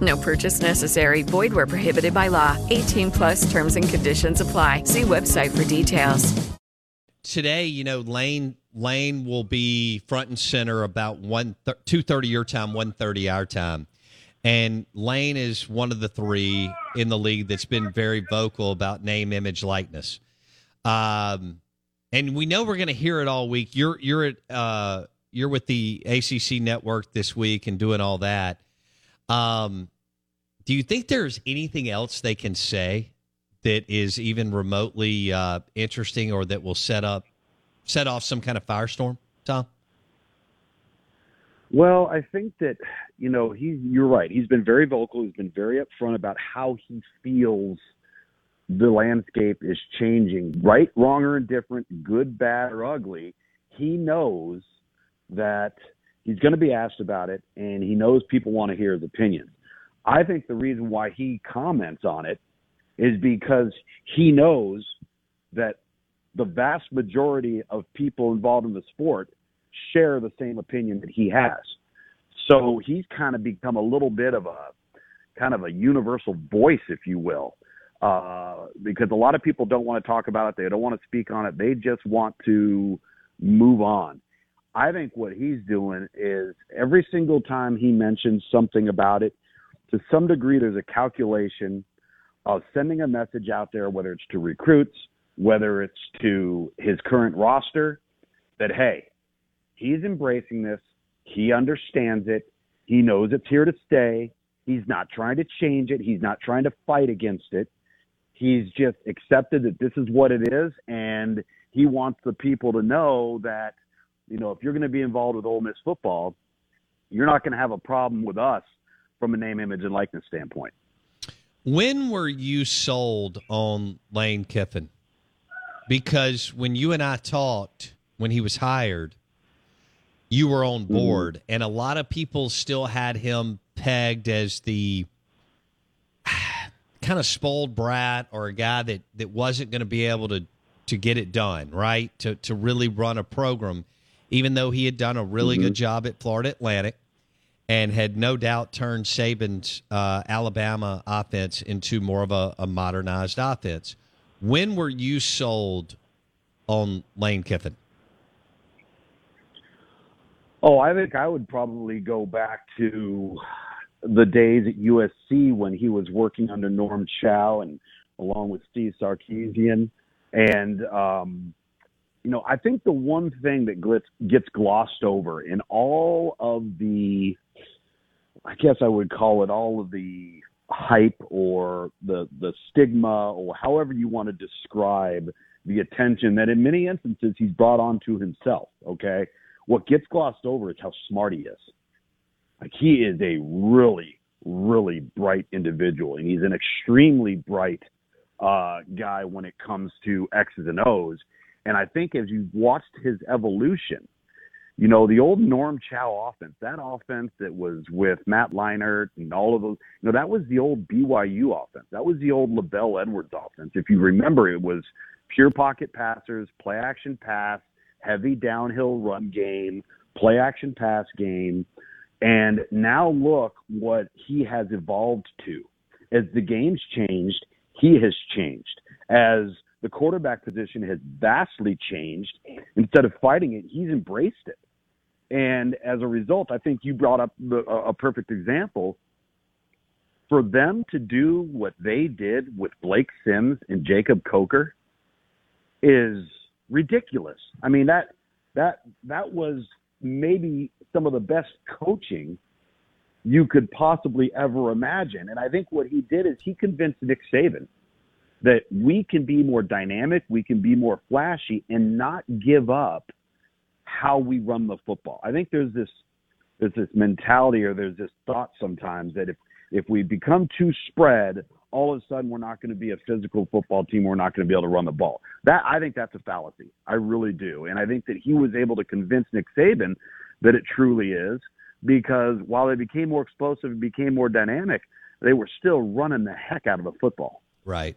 No purchase necessary. Void where prohibited by law. 18 plus terms and conditions apply. See website for details. Today, you know, Lane Lane will be front and center about one two thirty your time, one thirty our time, and Lane is one of the three in the league that's been very vocal about name, image, likeness. Um, and we know we're going to hear it all week. You're you're at uh, you're with the ACC network this week and doing all that. Um, do you think there's anything else they can say that is even remotely uh, interesting or that will set up set off some kind of firestorm, Tom? Well, I think that you know he's. You're right. He's been very vocal. He's been very upfront about how he feels the landscape is changing. Right, wrong, or indifferent, good, bad, or ugly. He knows that he's going to be asked about it, and he knows people want to hear his opinion. I think the reason why he comments on it is because he knows that the vast majority of people involved in the sport share the same opinion that he has. So he's kind of become a little bit of a kind of a universal voice, if you will, uh, because a lot of people don't want to talk about it. They don't want to speak on it. They just want to move on. I think what he's doing is every single time he mentions something about it, to some degree, there's a calculation of sending a message out there, whether it's to recruits, whether it's to his current roster, that, hey, he's embracing this. He understands it. He knows it's here to stay. He's not trying to change it. He's not trying to fight against it. He's just accepted that this is what it is. And he wants the people to know that, you know, if you're going to be involved with Ole Miss football, you're not going to have a problem with us from a name, image, and likeness standpoint. When were you sold on Lane Kiffin? Because when you and I talked when he was hired, you were on mm-hmm. board, mm-hmm. and a lot of people still had him pegged as the kind of spoiled brat or a guy that, that wasn't going to be able to to get it done, right? To to really run a program, even though he had done a really mm-hmm. good job at Florida Atlantic and had no doubt turned Saban's uh, Alabama offense into more of a, a, modernized offense. When were you sold on Lane Kiffin? Oh, I think I would probably go back to the days at USC when he was working under Norm Chow and along with Steve Sarkisian. And, um, you know, I think the one thing that gets, gets glossed over in all of the I guess I would call it all of the hype or the the stigma or however you want to describe the attention that in many instances he's brought on to himself. Okay, what gets glossed over is how smart he is. Like he is a really really bright individual, and he's an extremely bright uh, guy when it comes to X's and O's. And I think as you've watched his evolution you know, the old Norm Chow offense, that offense that was with Matt Leinart and all of those, you know, that was the old BYU offense. That was the old LaVell Edwards offense. If you remember, it was pure pocket passers, play action pass, heavy downhill run game, play action pass game. And now look what he has evolved to. As the game's changed, he has changed. As the quarterback position has vastly changed, instead of fighting it, he's embraced it. And as a result, I think you brought up the, a perfect example. For them to do what they did with Blake Sims and Jacob Coker is ridiculous. I mean that that that was maybe some of the best coaching you could possibly ever imagine. And I think what he did is he convinced Nick Saban that we can be more dynamic, we can be more flashy, and not give up how we run the football. I think there's this there's this mentality or there's this thought sometimes that if if we become too spread, all of a sudden we're not going to be a physical football team. We're not going to be able to run the ball. That I think that's a fallacy. I really do, and I think that he was able to convince Nick Saban that it truly is because while they became more explosive and became more dynamic, they were still running the heck out of the football. Right.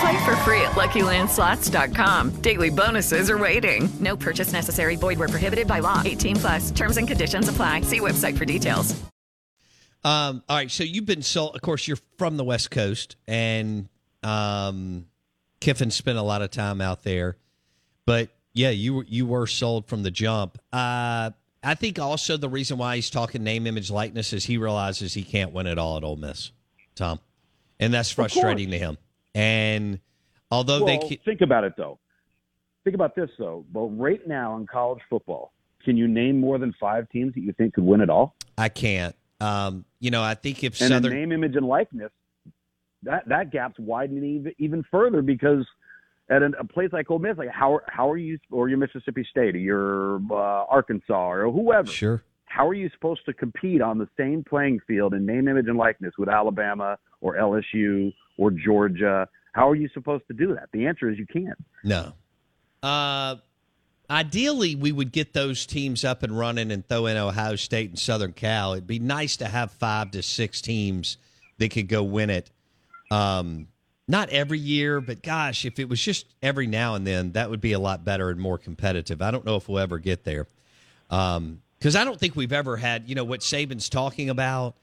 Play for free at LuckyLandSlots.com. Daily bonuses are waiting. No purchase necessary. Void where prohibited by law. 18 plus. Terms and conditions apply. See website for details. Um, all right, so you've been sold. Of course, you're from the West Coast, and um, Kiffin spent a lot of time out there. But yeah, you were you were sold from the jump. Uh, I think also the reason why he's talking name, image, likeness is he realizes he can't win it all at Ole Miss, Tom, and that's frustrating to him. And although well, they think about it though, think about this though. But right now in college football, can you name more than five teams that you think could win it all? I can't. Um, you know, I think if and Southern name, image, and likeness, that that gap's widening even even further because at an, a place like Ole Miss, like how how are you or your Mississippi State or your uh, Arkansas or whoever, sure, how are you supposed to compete on the same playing field in name, image, and likeness with Alabama or LSU or Georgia? How are you supposed to do that? The answer is you can't. No. Uh, ideally, we would get those teams up and running and throw in Ohio State and Southern Cal. It'd be nice to have five to six teams that could go win it. Um, not every year, but gosh, if it was just every now and then, that would be a lot better and more competitive. I don't know if we'll ever get there. Because um, I don't think we've ever had, you know, what Saban's talking about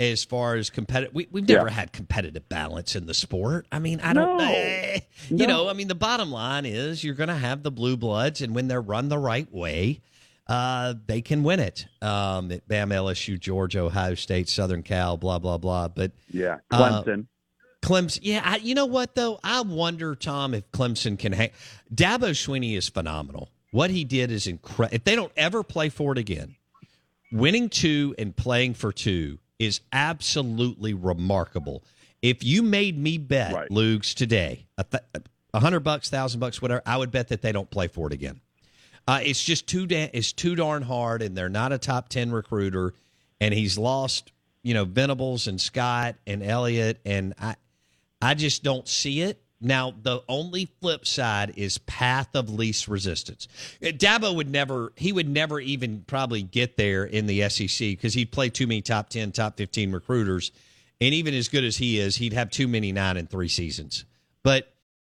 as far as competitive. We, have never yeah. had competitive balance in the sport. I mean, I don't, no. eh, you no. know, I mean, the bottom line is you're going to have the blue bloods, and when they're run the right way, uh, they can win it. Um, at Bam, LSU, Georgia, Ohio State, Southern Cal, blah blah blah. But yeah, Clemson. Uh, Clemson, yeah. I, you know what though? I wonder, Tom, if Clemson can hang. Dabo Swinney is phenomenal. What he did is incredible. If they don't ever play for it again, winning two and playing for two is absolutely remarkable. If you made me bet, right. Lugs, today, a, th- hundred bucks, thousand bucks, whatever, I would bet that they don't play for it again. Uh, it's just too da- it's too darn hard, and they're not a top ten recruiter. And he's lost, you know, Venables and Scott and Elliott, and I, I just don't see it. Now, the only flip side is path of least resistance. Uh, Dabo would never, he would never even probably get there in the SEC because he'd play too many top 10, top 15 recruiters. And even as good as he is, he'd have too many nine and three seasons. But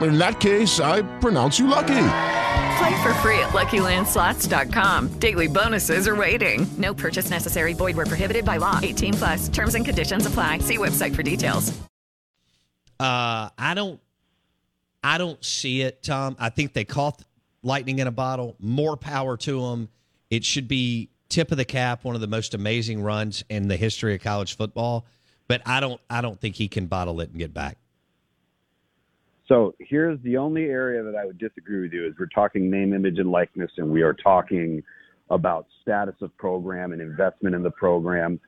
In that case, I pronounce you lucky. Play for free at LuckyLandSlots.com. Daily bonuses are waiting. No purchase necessary. Void where prohibited by law. 18 plus. Terms and conditions apply. See website for details. Uh, I don't, I don't see it, Tom. I think they caught lightning in a bottle. More power to them. It should be tip of the cap. One of the most amazing runs in the history of college football. But I don't, I don't think he can bottle it and get back. So here's the only area that I would disagree with you is we're talking name, image, and likeness, and we are talking about status of program and investment in the program.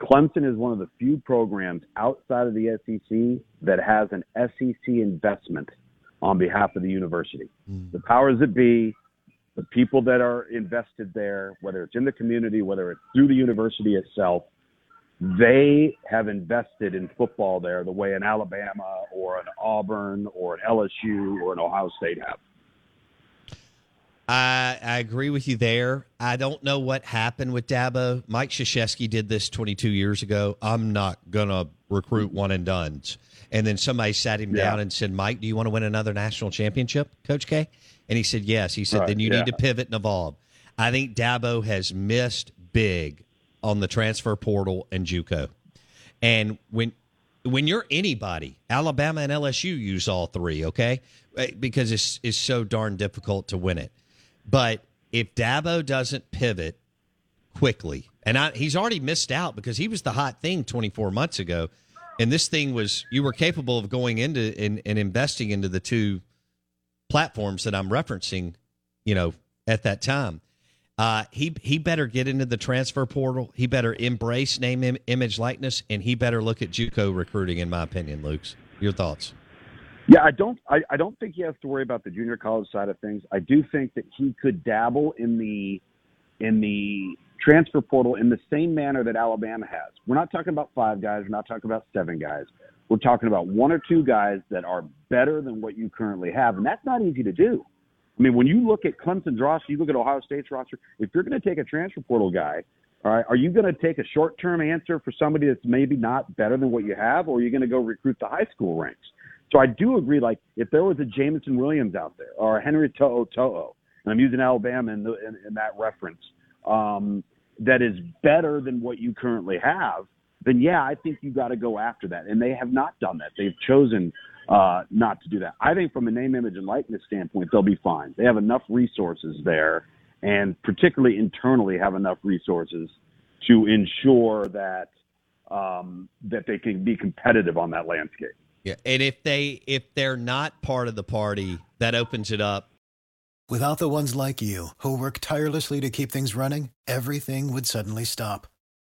Clemson is one of the few programs outside of the SEC that has an SEC investment on behalf of the university. Mm. The powers that be, the people that are invested there, whether it's in the community, whether it's through the university itself, they have invested in football there the way an Alabama or an Auburn or an LSU or an Ohio State have. I, I agree with you there. I don't know what happened with Dabo. Mike Krzyzewski did this 22 years ago. I'm not going to recruit one and dones. And then somebody sat him yeah. down and said, Mike, do you want to win another national championship, Coach K? And he said, yes. He said, right, then you yeah. need to pivot and evolve. I think Dabo has missed big on the transfer portal and JUCO. And when when you're anybody, Alabama and LSU use all three, okay? Eh, because it's it's so darn difficult to win it. But if Dabo doesn't pivot quickly, and I, he's already missed out because he was the hot thing 24 months ago, and this thing was you were capable of going into and, and investing into the two platforms that I'm referencing, you know, at that time. Uh, he he better get into the transfer portal. He better embrace name, Im- image, likeness, and he better look at JUCO recruiting. In my opinion, Luke's your thoughts. Yeah, I don't. I, I don't think he has to worry about the junior college side of things. I do think that he could dabble in the in the transfer portal in the same manner that Alabama has. We're not talking about five guys. We're not talking about seven guys. We're talking about one or two guys that are better than what you currently have, and that's not easy to do. I mean, when you look at Clemson's roster, you look at Ohio State's roster. If you're going to take a transfer portal guy, all right, are you going to take a short-term answer for somebody that's maybe not better than what you have, or are you going to go recruit the high school ranks? So I do agree. Like, if there was a Jameson Williams out there or a Henry To'o To'o, and I'm using Alabama in, the, in, in that reference, um, that is better than what you currently have, then yeah, I think you got to go after that. And they have not done that. They've chosen uh, not to do that. I think from a name, image, and likeness standpoint, they'll be fine. They have enough resources there, and particularly internally, have enough resources to ensure that um, that they can be competitive on that landscape. Yeah, and if they if they're not part of the party, that opens it up. Without the ones like you who work tirelessly to keep things running, everything would suddenly stop.